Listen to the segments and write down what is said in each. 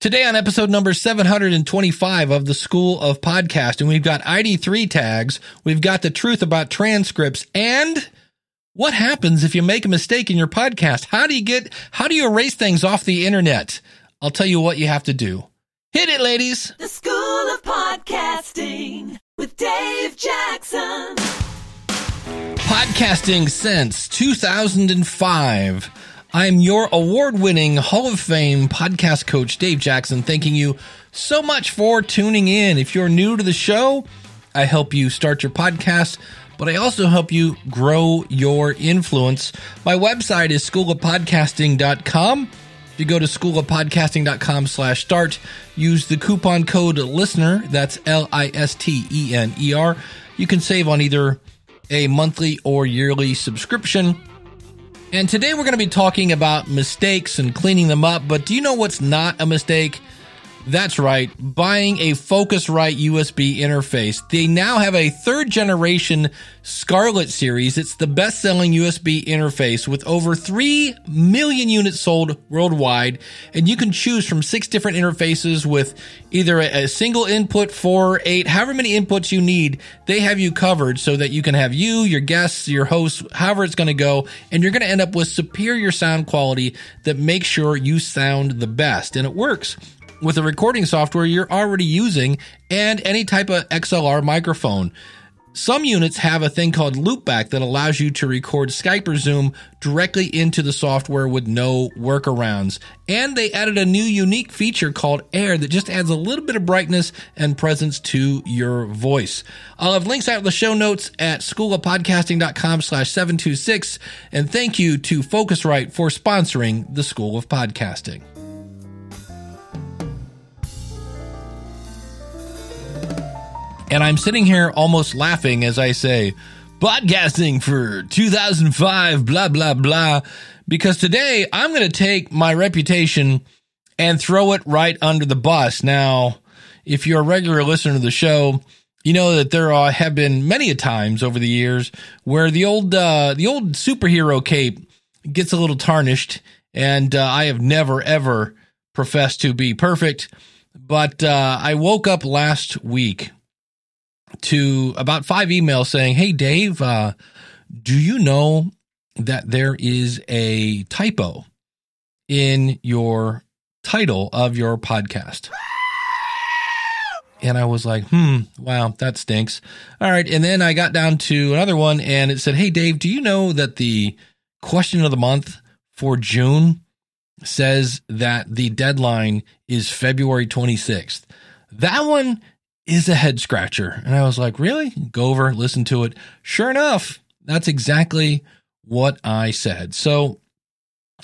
Today on episode number 725 of the School of Podcasting, we've got ID3 tags, we've got the truth about transcripts, and what happens if you make a mistake in your podcast? How do you get, how do you erase things off the internet? I'll tell you what you have to do. Hit it, ladies! The School of Podcasting with Dave Jackson. Podcasting since 2005. I'm your award winning Hall of Fame podcast coach, Dave Jackson, thanking you so much for tuning in. If you're new to the show, I help you start your podcast, but I also help you grow your influence. My website is schoolofpodcasting.com. If you go to schoolofpodcasting.com slash start, use the coupon code listener, that's L I S T E N E R. You can save on either a monthly or yearly subscription. And today we're going to be talking about mistakes and cleaning them up. But do you know what's not a mistake? That's right, buying a Focusrite USB interface. They now have a third generation Scarlett series. It's the best selling USB interface with over 3 million units sold worldwide. And you can choose from six different interfaces with either a, single input, four, eight, however many inputs you need. They have you covered so that you can have you, your guests, your hosts, however it's going to go. And you're going to end up with superior sound quality that makes sure you sound the best. And it works with the recording software you're already using and any type of XLR microphone. Some units have a thing called loopback that allows you to record Skype or Zoom directly into the software with no workarounds. And they added a new unique feature called Air that just adds a little bit of brightness and presence to your voice. I'll have links out in the show notes at schoolofpodcasting.com slash 726. And thank you to Focusrite for sponsoring the School of Podcasting. And I'm sitting here almost laughing as I say, podcasting for 2005, blah, blah, blah. Because today I'm going to take my reputation and throw it right under the bus. Now, if you're a regular listener to the show, you know that there are, have been many a times over the years where the old, uh, the old superhero cape gets a little tarnished. And uh, I have never, ever professed to be perfect. But uh, I woke up last week to about five emails saying, Hey, Dave, uh, do you know that there is a typo in your title of your podcast? And I was like, hmm, wow, that stinks. All right. And then I got down to another one and it said, Hey, Dave, do you know that the question of the month for June says that the deadline is February 26th? That one is a head scratcher. And I was like, really? Go over, listen to it. Sure enough, that's exactly what I said. So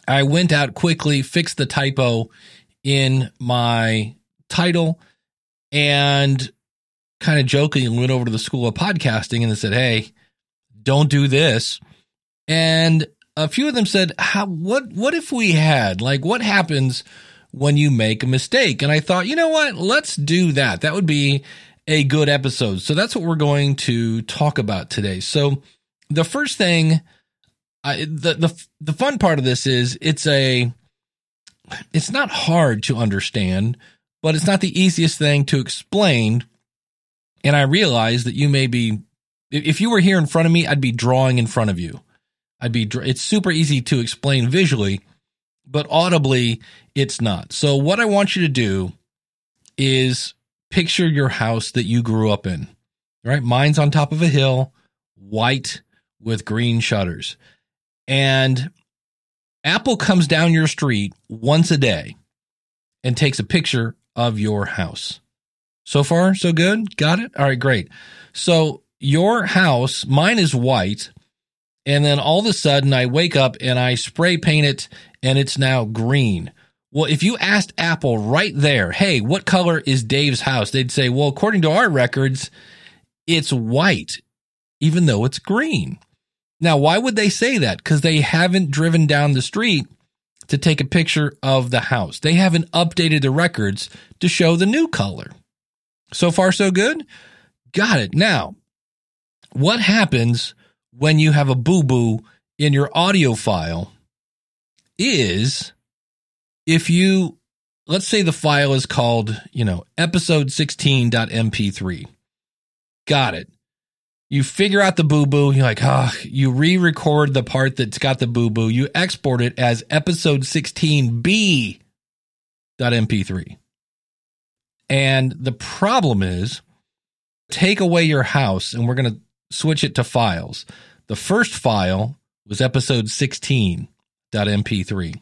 I went out quickly, fixed the typo in my title, and kind of jokingly went over to the school of podcasting and they said, Hey, don't do this. And a few of them said, How, what, what if we had, like, what happens when you make a mistake. And I thought, you know what? Let's do that. That would be a good episode. So that's what we're going to talk about today. So the first thing, I, the, the, the fun part of this is it's a, it's not hard to understand, but it's not the easiest thing to explain. And I realize that you may be, if you were here in front of me, I'd be drawing in front of you. I'd be, it's super easy to explain visually but audibly it's not. So what I want you to do is picture your house that you grew up in. Right? Mine's on top of a hill, white with green shutters. And Apple comes down your street once a day and takes a picture of your house. So far, so good? Got it? All right, great. So your house, mine is white. And then all of a sudden I wake up and I spray paint it and it's now green. Well, if you asked Apple right there, hey, what color is Dave's house? They'd say, well, according to our records, it's white, even though it's green. Now, why would they say that? Because they haven't driven down the street to take a picture of the house. They haven't updated the records to show the new color. So far, so good? Got it. Now, what happens when you have a boo boo in your audio file is if you let's say the file is called, you know, episode 16.mp3. Got it. You figure out the boo boo. You're like, ah, oh, you re record the part that's got the boo boo. You export it as episode 16b.mp3. And the problem is, take away your house and we're going to switch it to files. The first file was episode 16.mp3.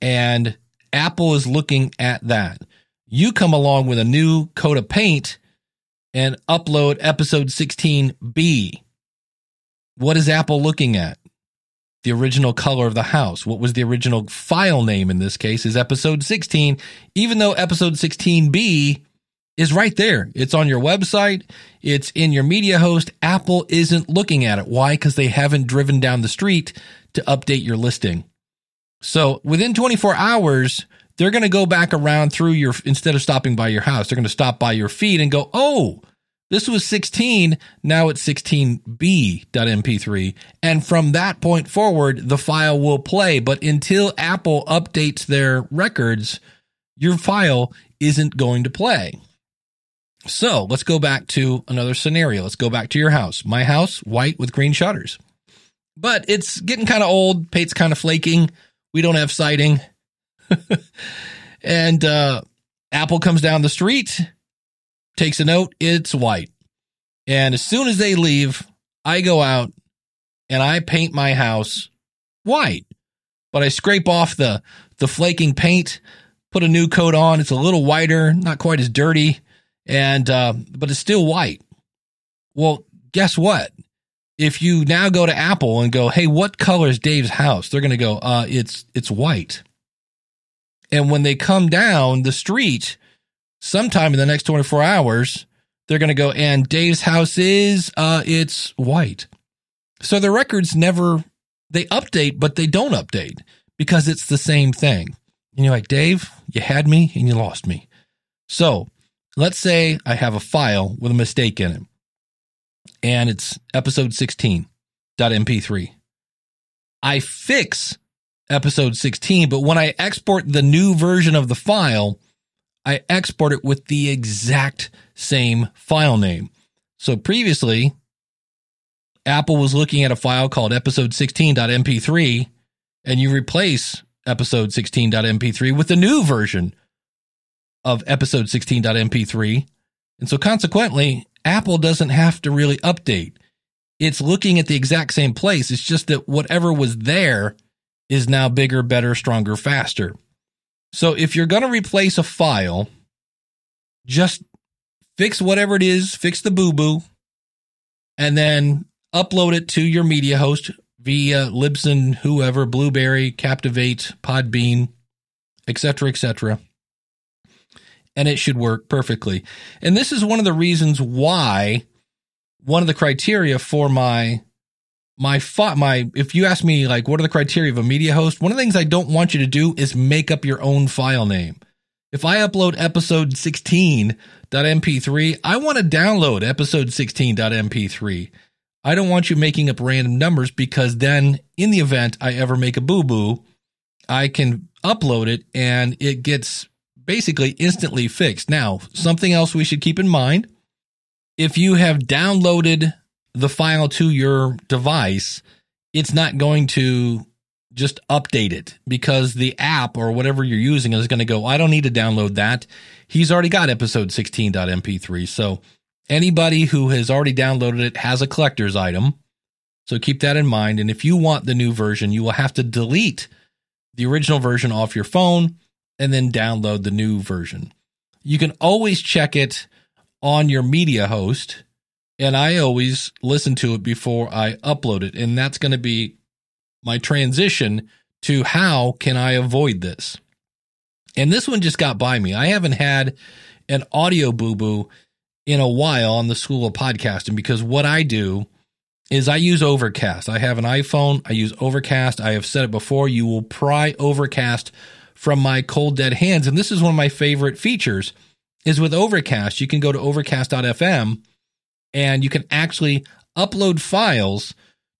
And Apple is looking at that. You come along with a new coat of paint and upload episode 16B. What is Apple looking at? The original color of the house. What was the original file name in this case is episode 16, even though episode 16B is right there. It's on your website. It's in your media host. Apple isn't looking at it. Why? Because they haven't driven down the street to update your listing. So within 24 hours, they're going to go back around through your, instead of stopping by your house, they're going to stop by your feed and go, oh, this was 16. Now it's 16b.mp3. And from that point forward, the file will play. But until Apple updates their records, your file isn't going to play. So let's go back to another scenario. Let's go back to your house. My house, white with green shutters. But it's getting kind of old. Paint's kind of flaking. We don't have siding. and uh, Apple comes down the street, takes a note. It's white. And as soon as they leave, I go out and I paint my house white. But I scrape off the the flaking paint, put a new coat on. It's a little whiter, not quite as dirty, and uh, but it's still white. Well, guess what? If you now go to Apple and go, "Hey, what color is Dave's house?" They're going to go, "Uh, it's it's white." And when they come down the street, sometime in the next 24 hours, they're going to go, and Dave's house is, uh, it's white. So the records never, they update, but they don't update because it's the same thing. And you're like, Dave, you had me and you lost me. So let's say I have a file with a mistake in it and it's episode 16.mp3. I fix episode 16. But when I export the new version of the file, I export it with the exact same file name. So previously, Apple was looking at a file called episode 16.mp3, and you replace episode 16.mp3 with the new version of episode 16.mp3. And so consequently, Apple doesn't have to really update. It's looking at the exact same place. It's just that whatever was there is now bigger, better, stronger, faster. So if you're going to replace a file, just fix whatever it is, fix the boo boo, and then upload it to your media host via Libsyn, whoever, Blubrry, Captivate, Podbean, etc., etc. And it should work perfectly. And this is one of the reasons why one of the criteria for my my my if you ask me like what are the criteria of a media host one of the things i don't want you to do is make up your own file name if i upload episode 16.mp3 i want to download episode 16.mp3 i don't want you making up random numbers because then in the event i ever make a boo boo i can upload it and it gets basically instantly fixed now something else we should keep in mind if you have downloaded the file to your device, it's not going to just update it because the app or whatever you're using is going to go, I don't need to download that. He's already got episode 16.mp3. So anybody who has already downloaded it has a collector's item. So keep that in mind. And if you want the new version, you will have to delete the original version off your phone and then download the new version. You can always check it on your media host and I always listen to it before I upload it. And that's going to be my transition to how can I avoid this? And this one just got by me. I haven't had an audio boo boo in a while on the School of Podcasting because what I do is I use Overcast. I have an iPhone, I use Overcast. I have said it before, you will pry Overcast from my cold dead hands. And this is one of my favorite features is with Overcast. You can go to overcast.fm and you can actually upload files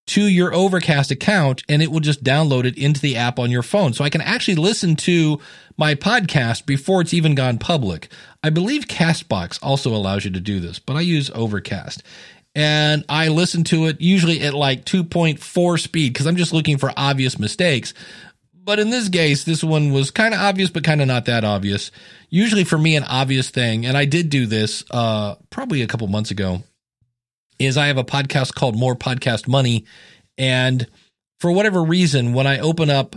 to your Overcast account and it will just download it into the app on your phone. So I can actually listen to my podcast before it's even gone public. I believe Castbox also allows you to do this, but I use Overcast. And I listen to it usually at like 2.4 speed because I'm just looking for obvious mistakes. But in this case, this one was kind of obvious, but kind of not that obvious. Usually for me, an obvious thing, and I did do this uh, probably a couple months ago, is I have a podcast called More Podcast Money. And for whatever reason, when I open up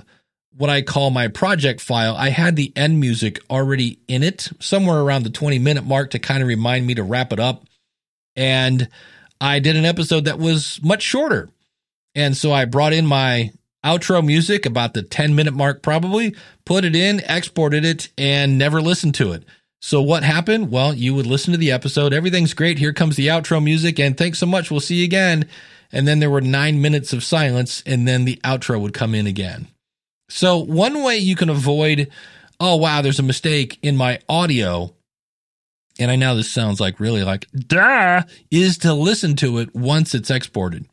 what I call my project file, I had the end music already in it, somewhere around the 20 minute mark to kind of remind me to wrap it up. And I did an episode that was much shorter. And so I brought in my outro music about the 10 minute mark, probably put it in, exported it, and never listened to it. So what happened? Well, you would listen to the episode. Everything's great. Here comes the outro music. And thanks so much. We'll see you again. And then there were nine minutes of silence. And then the outro would come in again. So one way you can avoid, oh, wow, there's a mistake in my audio. And I know this sounds like really like, duh, is to listen to it once it's exported.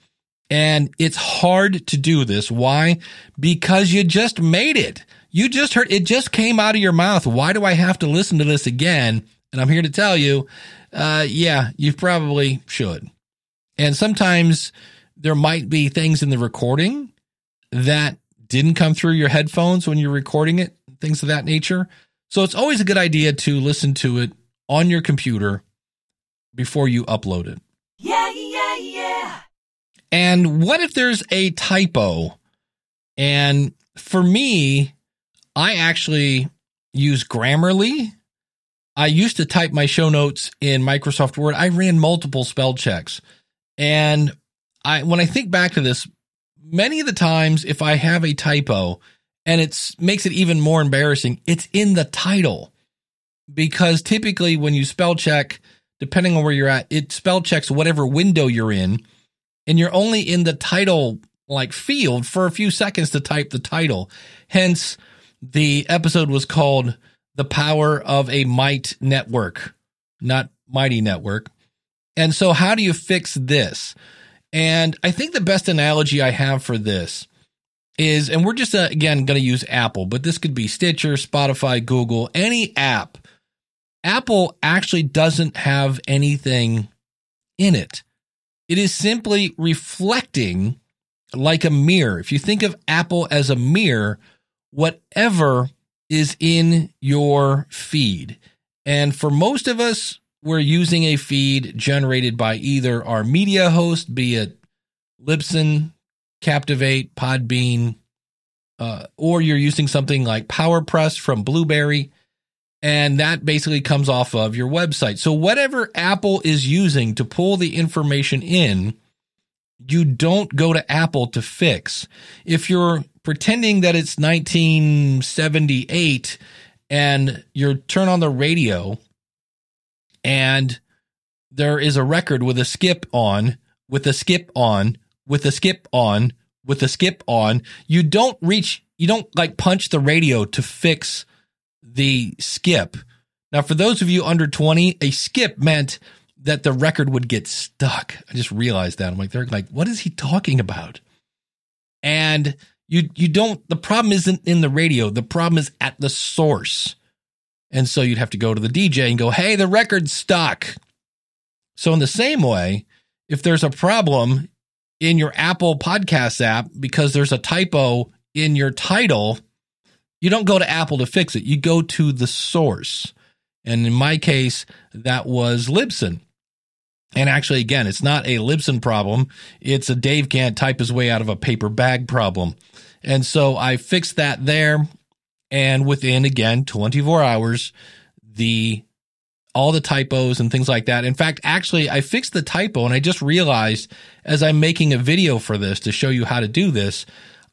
And it's hard to do this. Why? Because you just made it. You just heard it just came out of your mouth. Why do I have to listen to this again? And I'm here to tell you, uh, yeah, you probably should. And sometimes there might be things in the recording that didn't come through your headphones when you're recording it, things of that nature. So it's always a good idea to listen to it on your computer before you upload it. Yeah, yeah, yeah. And what if there's a typo? And for me, I actually use Grammarly. I used to type my show notes in Microsoft Word. I ran multiple spell checks. And I when I think back to this, many of the times if I have a typo and it makes it even more embarrassing, it's in the title. Because typically when you spell check, depending on where you're at, it spell checks whatever window you're in and you're only in the title like field for a few seconds to type the title. Hence the episode was called The Power of a Might Network, not Mighty Network. And so, how do you fix this? And I think the best analogy I have for this is, and we're just uh, again going to use Apple, but this could be Stitcher, Spotify, Google, any app. Apple actually doesn't have anything in it. It is simply reflecting like a mirror. If you think of Apple as a mirror, whatever is in your feed. And for most of us, we're using a feed generated by either our media host, be it Libsyn, Captivate, Podbean, uh, or you're using something like PowerPress from Blubrry, and that basically comes off of your website. So, whatever Apple is using to pull the information in, you don't go to Apple to fix. If you're pretending that it's 1978 and you turn on the radio and there is a record with a skip on, with a skip on, with a skip on, with a skip on, you don't reach, you don't like punch the radio to fix the skip. Now, for those of you under 20, a skip meant that the record would get stuck. I just realized that. I'm like, they're like, what is he talking about? And you you don't the problem isn't in the radio. The problem is at the source. And so you'd have to go to the DJ and go, hey, the record's stuck. So in the same way, if there's a problem in your Apple Podcast app because there's a typo in your title, you don't go to Apple to fix it. You go to the source. And in my case, that was Libsyn. And actually, again, it's not a Libsyn problem. It's a Dave can't type his way out of a paper bag problem. And so I fixed that there. And within, again, 24 hours, the all the typos and things like that. In fact, actually, I fixed the typo and I just realized as I'm making a video for this to show you how to do this,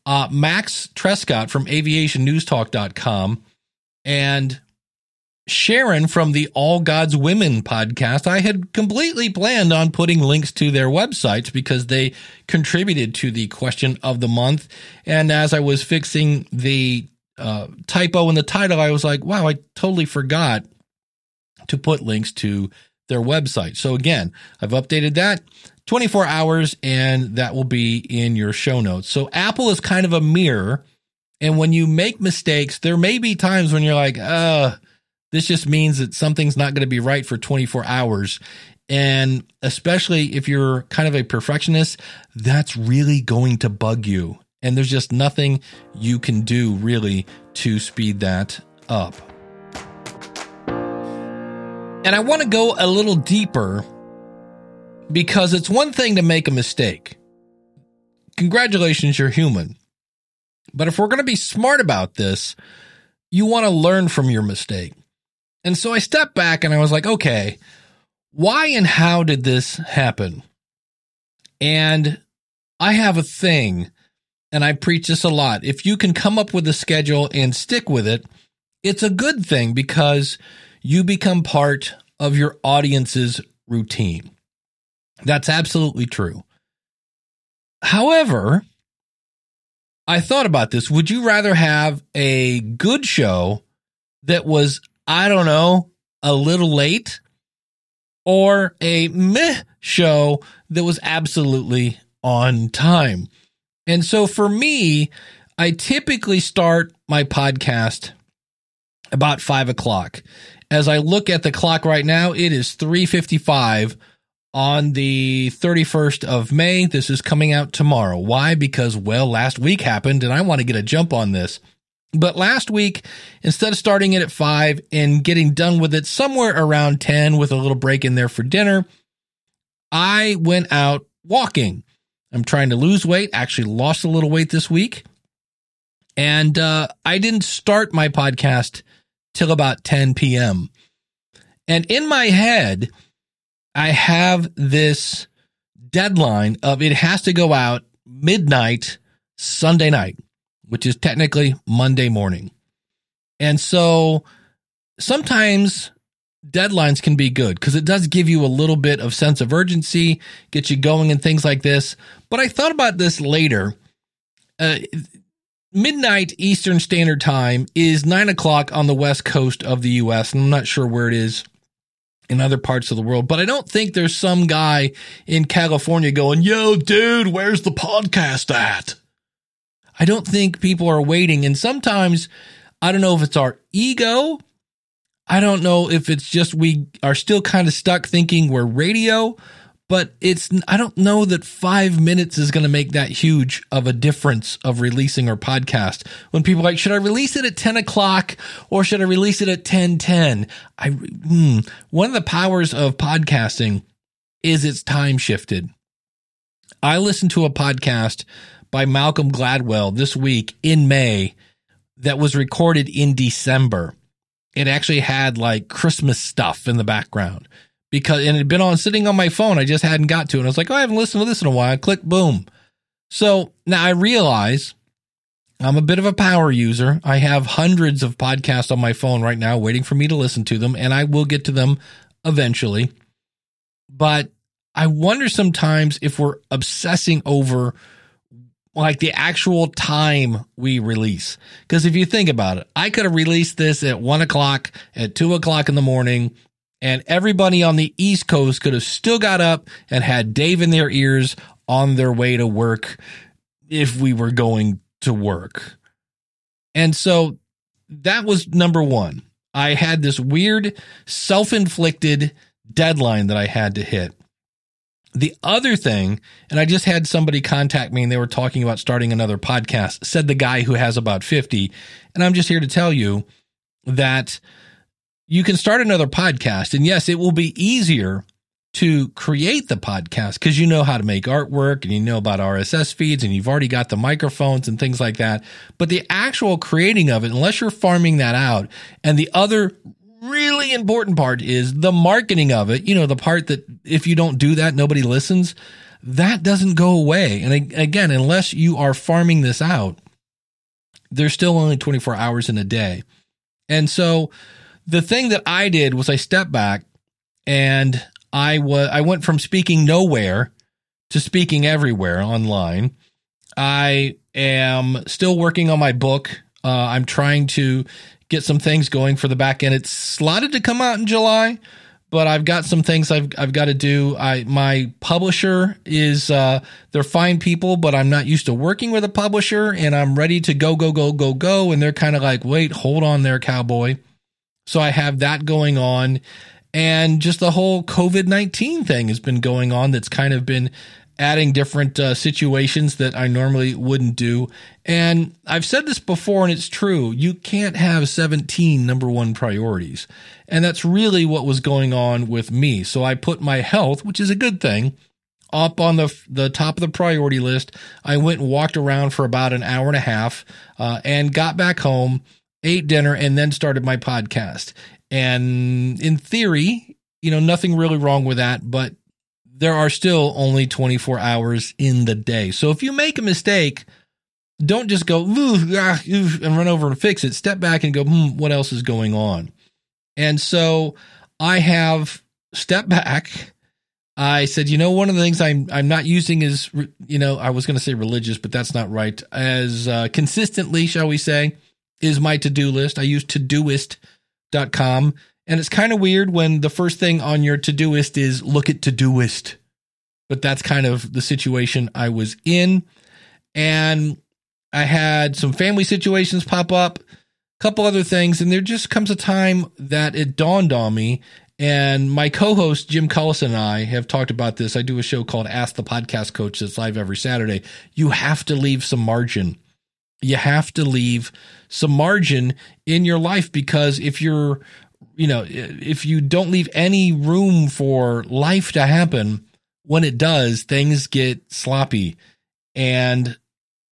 uh, Max Trescott from aviationnewstalk.com and Sharon from the All God's Women podcast, I had completely planned on putting links to their websites because they contributed to the question of the month. And as I was fixing the uh, typo in the title, I was like, wow, I totally forgot to put links to their website. So again, I've updated that. 24 hours, and that will be in your show notes. So Apple is kind of a mirror. And when you make mistakes, there may be times when you're like, uh, this just means that something's not going to be right for 24 hours. And especially if you're kind of a perfectionist, that's really going to bug you. And there's just nothing you can do really to speed that up. And I want to go a little deeper because it's one thing to make a mistake. Congratulations, you're human. But if we're going to be smart about this, you want to learn from your mistake. And so I stepped back and I was like, okay, why and how did this happen? And I have a thing, and I preach this a lot. If you can come up with a schedule and stick with it, it's a good thing because you become part of your audience's routine. That's absolutely true. However, I thought about this. Would you rather have a good show that was, I don't know, a little late or a meh show that was absolutely on time? And so for me, I typically start my podcast about five o'clock. As I look at the clock right now, it is 355 on the 31st of May. This is coming out tomorrow. Why? Because, well, last week happened and I want to get a jump on this. But last week, instead of starting it at five and getting done with it somewhere around 10 with a little break in there for dinner, I went out walking. I'm trying to lose weight, actually lost a little weight this week. And uh, I didn't start my podcast till about 10 p.m. And in my head, I have this deadline of it has to go out midnight Sunday night, which is technically Monday morning. And so sometimes deadlines can be good because it does give you a little bit of sense of urgency, get you going and things like this. But I thought about this later. Uh, midnight Eastern Standard Time is nine o'clock on the west coast of the US. And I'm not sure where it is in other parts of the world, but I don't think there's some guy in California going, Yo, dude, where's the podcast at? I don't think people are waiting. And sometimes I don't know if it's our ego. I don't know if it's just we are still kind of stuck thinking we're radio, but it's I don't know that 5 minutes is going to make that huge of a difference of releasing our podcast. When people are like, should I release it at 10 o'clock or should I release it at 1010? I hmm, one of the powers of podcasting is it's time shifted. I listened to a podcast by Malcolm Gladwell this week in May that was recorded in December. It actually had like Christmas stuff in the background because and it had been on sitting on my phone. I just hadn't got to it. And I was like, oh, I haven't listened to this in a while. I click boom. So now I realize I'm a bit of a power user. I have hundreds of podcasts on my phone right now waiting for me to listen to them, and I will get to them eventually. But I wonder sometimes if we're obsessing over like the actual time we release. Because if you think about it, I could have released this at one o'clock, at two o'clock in the morning, and everybody on the East Coast could have still got up and had Dave in their ears on their way to work if we were going to work. And so that was number one. I had this weird self inflicted deadline that I had to hit. The other thing, and I just had somebody contact me and they were talking about starting another podcast, said the guy who has about 50. And I'm just here to tell you that you can start another podcast. And yes, it will be easier to create the podcast because you know how to make artwork and you know about RSS feeds and you've already got the microphones and things like that. But the actual creating of it, unless you're farming that out, and the other really important part is the marketing of it, you know, the part that if you don't do that, nobody listens, that doesn't go away. And again, unless you are farming this out, there's still only 24 hours in a day. And so, the thing that I did was I stepped back and I was I went from speaking nowhere to speaking everywhere online. I am still working on my book. Uh, I'm trying to get some things going for the back end. It's slotted to come out in July, but I've got some things I've I've got to do. I my publisher is uh, they're fine people, but I'm not used to working with a publisher, and I'm ready to go go go go go, and they're kind of like, wait, hold on there, cowboy. So I have that going on, and just the whole COVID nineteen thing has been going on. That's kind of been adding different uh, situations that I normally wouldn't do. And I've said this before, and it's true. You can't have 17 number one priorities. And that's really what was going on with me. So I put my health, which is a good thing, up on the the top of the priority list. I went and walked around for about an hour and a half, uh, and got back home, ate dinner, and then started my podcast. And in theory, you know, nothing really wrong with that, but there are still only 24 hours in the day. So if you make a mistake, don't just go ah, and run over and fix it. Step back and go, hmm, what else is going on? And so I have stepped back. I said, you know, one of the things I'm I'm not using is, you know, I was going to say religious, but that's not right. As uh, consistently, shall we say, is my to do list. I use Todoist.com and it's kind of weird when the first thing on your Todoist is look at Todoist. But that's kind of the situation I was in. And I had some family situations pop up, a couple other things, and there just comes a time that it dawned on me. And my co-host Jim Cullis and I have talked about this. I do a show called Ask the Podcast Coach that's live every Saturday. You have to leave some margin. You have to leave some margin in your life because if you're you know, if you don't leave any room for life to happen, when it does, things get sloppy. And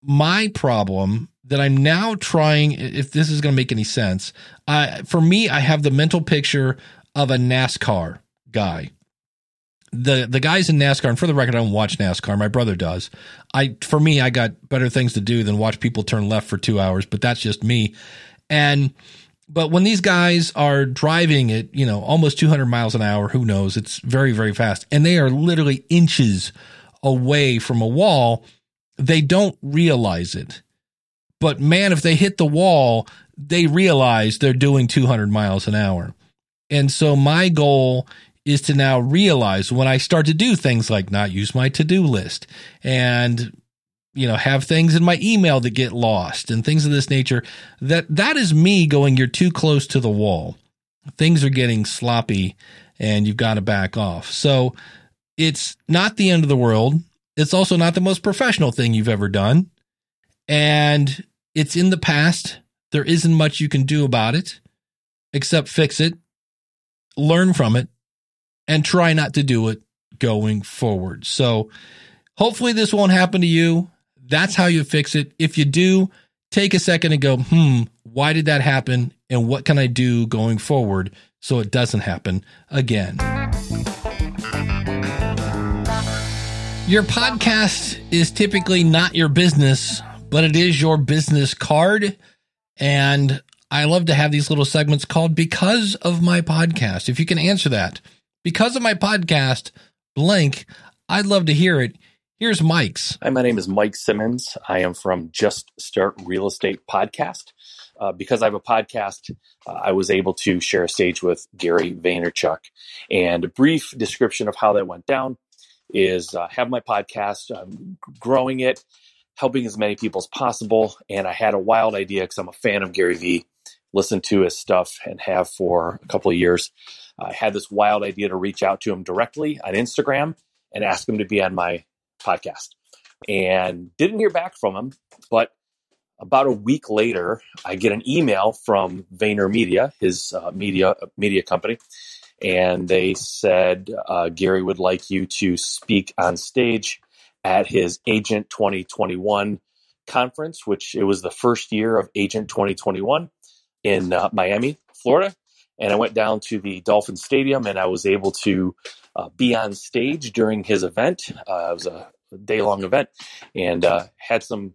my problem that I'm now trying, if this is going to make any sense, I, for me, I have the mental picture of a NASCAR guy. The the guys in NASCAR, and for the record, I don't watch NASCAR. My brother does. I for me, I got better things to do than watch people turn left for two hours, but that's just me. And but when these guys are driving at, you know, almost 200 miles an hour, who knows? It's very, very fast. And they are literally inches away from a wall. They don't realize it. But man, if they hit the wall, they realize they're doing 200 miles an hour. And so my goal is to now realize when I start to do things like not use my to do list and you know have things in my email that get lost and things of this nature that that is me going you're too close to the wall. Things are getting sloppy and you've got to back off. So it's not the end of the world. It's also not the most professional thing you've ever done. And it's in the past. There isn't much you can do about it except fix it learn from it and try not to do it going forward so hopefully this won't happen to you that's how you fix it. If you do, take a second and go, hmm, why did that happen? And what can I do going forward so it doesn't happen again? Your podcast is typically not your business, but it is your business card. And I love to have these little segments called Because of My Podcast. If you can answer that, because of my podcast, blank, I'd love to hear it. Here's Mike's. Hi, my name is Mike Simmons. I am from Just Start Real Estate Podcast. Uh, because I have a podcast, uh, I was able to share a stage with Gary Vaynerchuk. And a brief description of how that went down is uh, have my podcast, I'm growing it, helping as many people as possible. And I had a wild idea because I'm a fan of Gary Vee, listen to his stuff and have for a couple of years. I had this wild idea to reach out to him directly on Instagram and ask him to be on my podcast and didn't hear back from him. But about a week later, I get an email from Vayner Media, his uh, media media company, and they said uh, Gary would like you to speak on stage at his Agent 2021 conference, which it was the first year of Agent 2021 in uh, Miami, Florida. And I went down to the Dolphin Stadium and I was able to uh, be on stage during his event. Uh, it was a day long event and uh, had some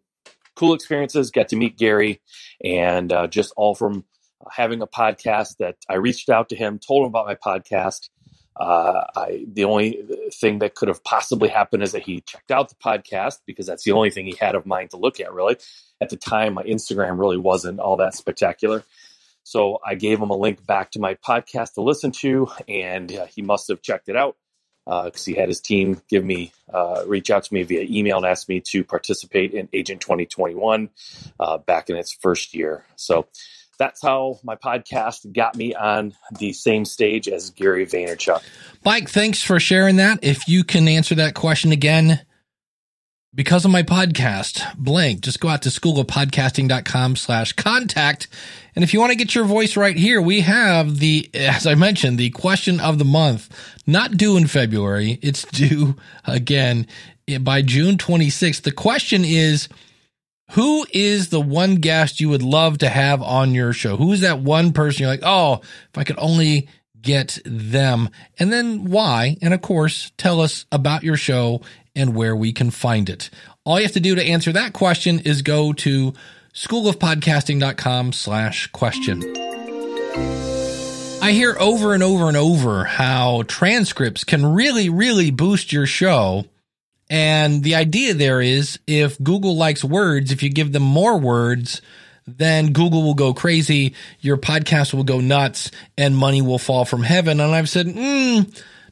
cool experiences. Got to meet Gary, and uh, just all from having a podcast that I reached out to him, told him about my podcast. Uh, I the only thing that could have possibly happened is that he checked out the podcast because that's the only thing he had of mine to look at. Really, at the time, my Instagram really wasn't all that spectacular. So I gave him a link back to my podcast to listen to, and uh, he must have checked it out because uh, he had his team give me uh, reach out to me via email and ask me to participate in Agent 2021 uh, back in its first year. So that's how my podcast got me on the same stage as Gary Vaynerchuk. Mike, thanks for sharing that. If you can answer that question again, because of my podcast, blank, just go out to schoolofpodcasting.com slash contact. And if you want to get your voice right here, we have the, as I mentioned, the question of the month, not due in February. It's due again by June 26th. The question is, who is the one guest you would love to have on your show? Who's that one person you're like, oh, if I could only get them? And then why? And of course, tell us about your show and where we can find it. All you have to do to answer that question is go to schoolofpodcasting.com slash question. I hear over and over and over how transcripts can really, really boost your show and the idea there is if Google likes words, if you give them more words, then Google will go crazy, your podcast will go nuts, and money will fall from heaven. And I've said, hmm,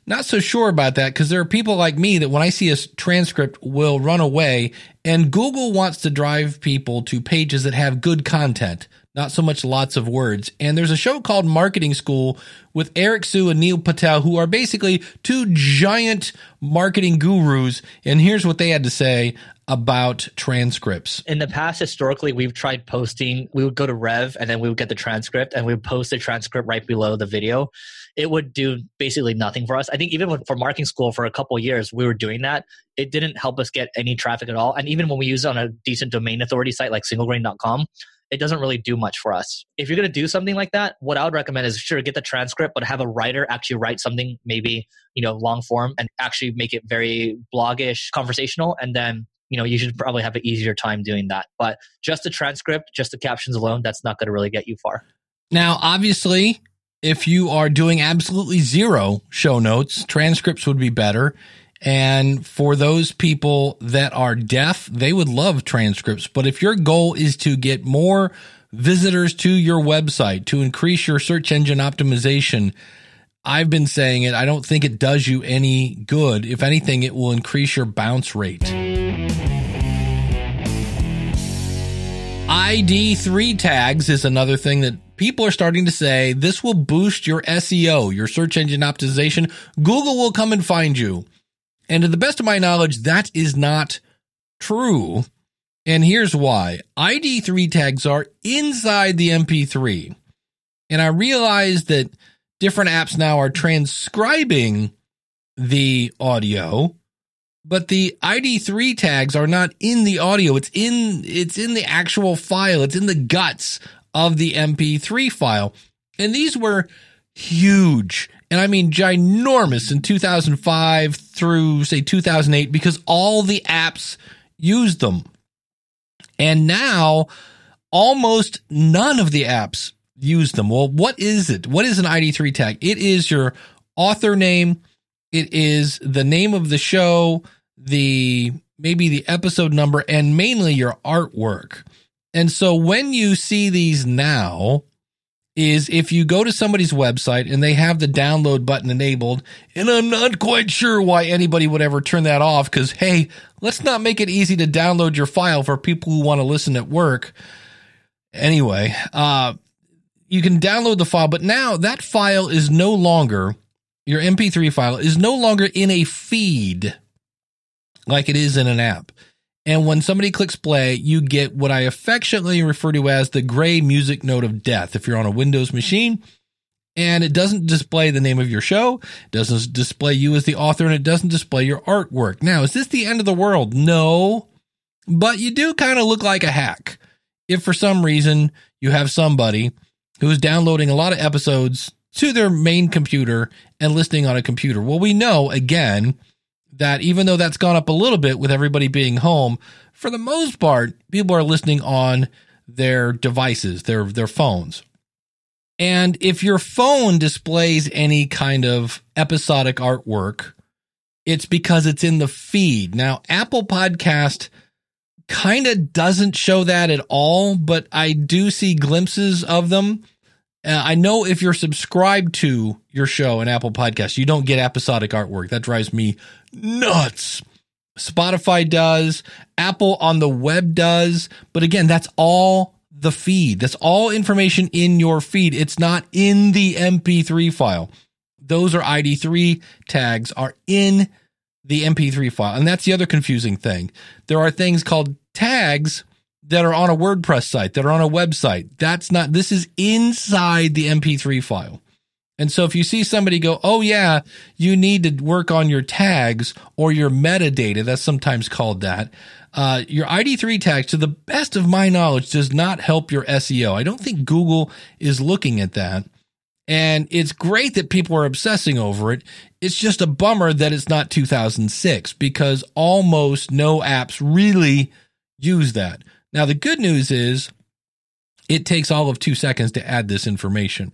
not so sure about that because there are people like me that when I see a transcript will run away and Google wants to drive people to pages that have good content not so much lots of words. And there's a show called Marketing School with Eric Siu and Neil Patel, who are basically two giant marketing gurus. And here's what they had to say about transcripts. In the past, historically, we've tried posting, we would go to Rev and then we would get the transcript and we would post the transcript right below the video. It would do basically nothing for us. I think even for marketing school for a couple years, we were doing that. It didn't help us get any traffic at all. And even when we use it on a decent domain authority site like singlegrain.com, it doesn't really do much for us. If you're going to do something like that, what I would recommend is sure get the transcript, but have a writer actually write something maybe, you know, long form and actually make it very blogish, conversational. And then, you know, you should probably have an easier time doing that. But just the transcript, just the captions alone, that's not going to really get you far. Now, obviously, if you are doing absolutely zero show notes, transcripts would be better. And for those people that are deaf, they would love transcripts. But if your goal is to get more visitors to your website, to increase your search engine optimization, I've been saying it. I don't think it does you any good. If anything, it will increase your bounce rate. ID3 tags is another thing that people are starting to say this will boost your SEO, your search engine optimization. Google will come and find you. And to the best of my knowledge, that is not true. And here's why ID3 tags are inside the MP3. And I realize that different apps now are transcribing the audio, but the ID3 tags are not in the audio. It's in, it's in the actual file. It's in the guts of the MP3 file. And these were huge and I mean ginormous in 2005 through say 2008 because all the apps used them. And now almost none of the apps use them. Well, what is it? What is an ID3 tag? It is your author name, it is the name of the show, the maybe the episode number and mainly your artwork. And so when you see these now, is if you go to somebody's website and they have the download button enabled, and I'm not quite sure why anybody would ever turn that off because, hey, let's not make it easy to download your file for people who want to listen at work. Anyway, uh, you can download the file, but now that file is no longer, your MP3 file is no longer in a feed like it is in an app. And when somebody clicks play, you get what I affectionately refer to as the gray music note of death. If you're on a Windows machine, and it doesn't display the name of your show, doesn't display you as the author, and it doesn't display your artwork. Now, is this the end of the world? No, but you do kind of look like a hack. If for some reason you have somebody who is downloading a lot of episodes to their main computer and listening on a computer. Well, we know again that even though that's gone up a little bit with everybody being home, for the most part, people are listening on their devices, their their phones. And if your phone displays any kind of episodic artwork, it's because it's in the feed. Now, Apple Podcast kind of doesn't show that at all, but I do see glimpses of them. Uh, I know if you're subscribed to your show in Apple Podcasts, you don't get episodic artwork. That drives me nuts. Spotify does, Apple on the web does, but again, that's all the feed. That's all information in your feed. It's not in the MP3 file. Those are ID3 tags are in the MP3 file. And that's the other confusing thing. There are things called tags that are on a WordPress site, that are on a website. That's not, this is inside the MP3 file. And so if you see somebody go, oh yeah, you need to work on your tags or your metadata, that's sometimes called that. Uh, your ID3 tags, to the best of my knowledge, does not help your SEO. I don't think Google is looking at that. And it's great that people are obsessing over it. It's just a bummer that it's not 2006 because almost no apps really use that. Now, the good news is it takes all of two seconds to add this information.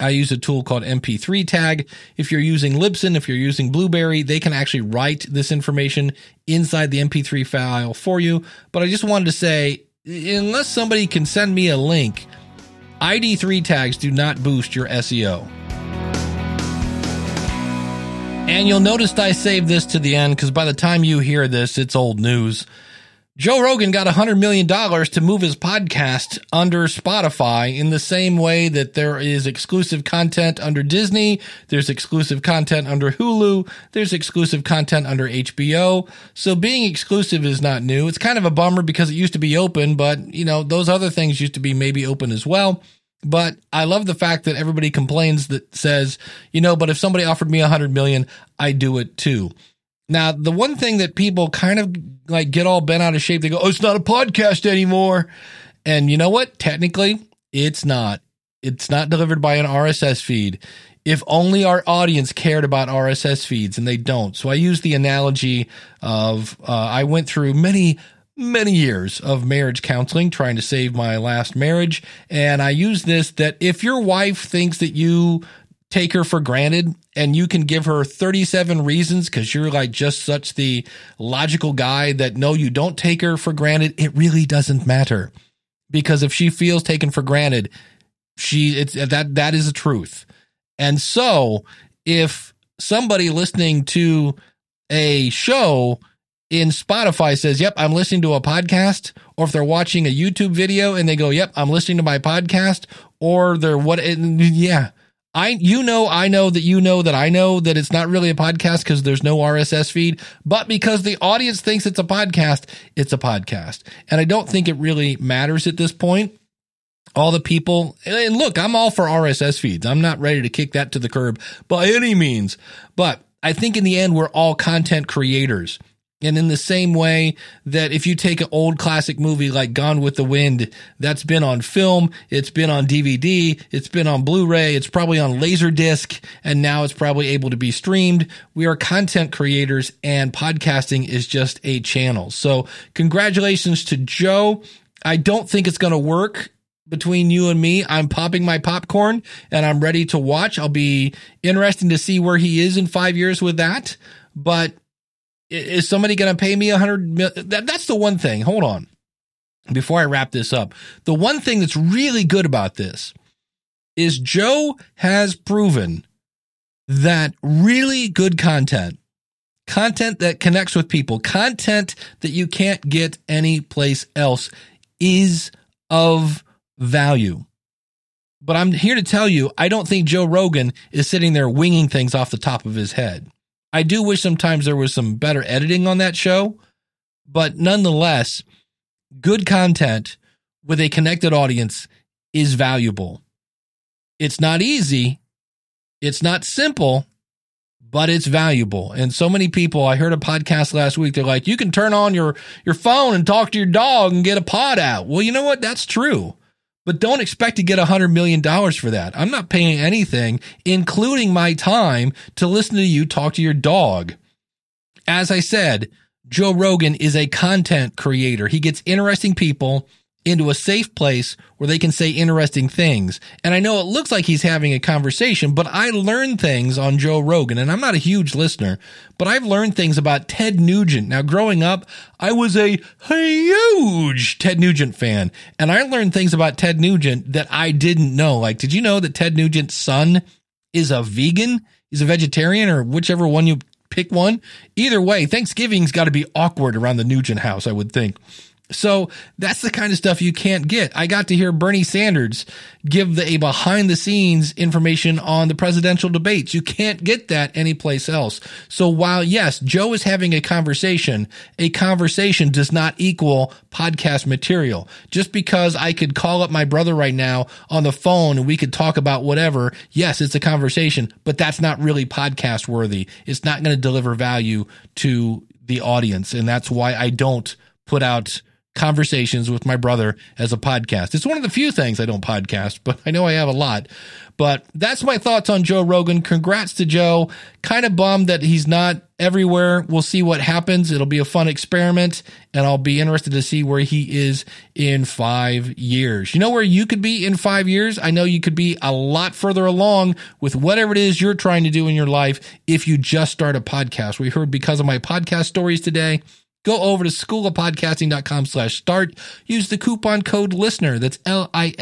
I use a tool called MP3 tag. If you're using Libsyn, if you're using Blubrry, they can actually write this information inside the MP3 file for you. But I just wanted to say, unless somebody can send me a link, ID3 tags do not boost your SEO. And you'll notice I saved this to the end because by the time you hear this, it's old news. Joe Rogan got $100 million to move his podcast under Spotify in the same way that there is exclusive content under Disney, there's exclusive content under Hulu, there's exclusive content under HBO. So being exclusive is not new. It's kind of a bummer because it used to be open, but you know, those other things used to be maybe open as well. But I love the fact that everybody complains that says, you know, but if somebody offered me a hundred million, I'd do it too. Now, the one thing that people kind of like get all bent out of shape, they go, Oh, it's not a podcast anymore. And you know what? Technically, it's not. It's not delivered by an RSS feed. If only our audience cared about RSS feeds and they don't. So I use the analogy of uh, I went through many, many years of marriage counseling trying to save my last marriage. And I use this that if your wife thinks that you take her for granted and you can give her 37 reasons because you're like just such the logical guy that no, you don't take her for granted. It really doesn't matter because if she feels taken for granted, she, it's that, that is the truth. And so if somebody listening to a show in Spotify says, Yep, I'm listening to a podcast, or if they're watching a YouTube video and they go, Yep, I'm listening to my podcast, or they're what, yeah, I, you know, I know that you know that I know that it's not really a podcast because there's no RSS feed, but because the audience thinks it's a podcast, it's a podcast. And I don't think it really matters at this point. All the people, and look, I'm all for RSS feeds. I'm not ready to kick that to the curb by any means. But I think in the end, we're all content creators. And in the same way that if you take an old classic movie like Gone with the Wind, that's been on film, it's been on DVD, it's been on Blu-ray, it's probably on Laserdisc, and now it's probably able to be streamed. We are content creators and podcasting is just a channel. So congratulations to Joe. I don't think it's going to work between you and me. I'm popping my popcorn and I'm ready to watch. I'll be interesting to see where he is in five years with that. But is somebody going to pay me a hundred million? That, that's the one thing. Hold on. Before I wrap this up, the one thing that's really good about this is Joe has proven that really good content, content that connects with people, content that you can't get anyplace else is of value. But I'm here to tell you, I don't think Joe Rogan is sitting there winging things off the top of his head. I do wish sometimes there was some better editing on that show, but nonetheless, good content with a connected audience is valuable. It's not easy, it's not simple, but it's valuable. And so many people, I heard a podcast last week, they're like, you can turn on your, your phone and talk to your dog and get a pod out. Well, you know what? That's true but don't expect to get a hundred million dollars for that. I'm not paying anything, including my time to listen to you talk to your dog. As I said, Joe Rogan is a content creator. He gets interesting people into a safe place where they can say interesting things. And I know it looks like he's having a conversation, but I learned things on Joe Rogan and I'm not a huge listener, but I've learned things about Ted Nugent. Now growing up, I was a huge Ted Nugent fan and I learned things about Ted Nugent that I didn't know. Like, did you know that Ted Nugent's son is a vegan? He's a vegetarian or whichever one you pick one. Either way, Thanksgiving's got to be awkward around the Nugent house, I would think. So that's the kind of stuff you can't get. I got to hear Bernie Sanders give the, a behind the scenes information on the presidential debates. You can't get that anyplace else. So while yes, Joe is having a conversation, a conversation does not equal podcast material. Just because I could call up my brother right now on the phone and we could talk about whatever. Yes, it's a conversation, but that's not really podcast worthy. It's not going to deliver value to the audience. And that's why I don't put out conversations with my brother as a podcast. It's one of the few things I don't podcast, but I know I have a lot. But that's my thoughts on Joe Rogan. Congrats to Joe. Kind of bummed that he's not everywhere. We'll see what happens. It'll be a fun experiment, and I'll be interested to see where he is in five years. You know where you could be in five years? I know you could be a lot further along with whatever it is you're trying to do in your life if you just start a podcast. We heard because of my podcast stories today go over to schoolofpodcasting.com slash start. Use the coupon code listener. That's L-I-S-T-E-N-E-R.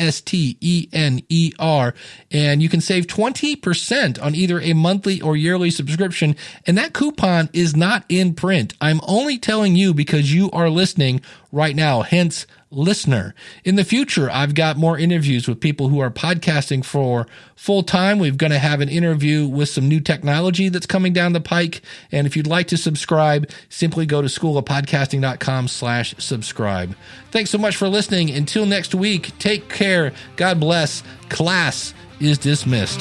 And you can save 20% on either a monthly or yearly subscription. And that coupon is not in print. I'm only telling you because you are listening right now. Hence, listener. In the future, I've got more interviews with people who are podcasting for full time. We're going to have an interview with some new technology that's coming down the pike. And if you'd like to subscribe, simply go to schoolofpodcasting.com slash subscribe. Thanks so much for listening. Until next week, take care. God bless. Class is dismissed.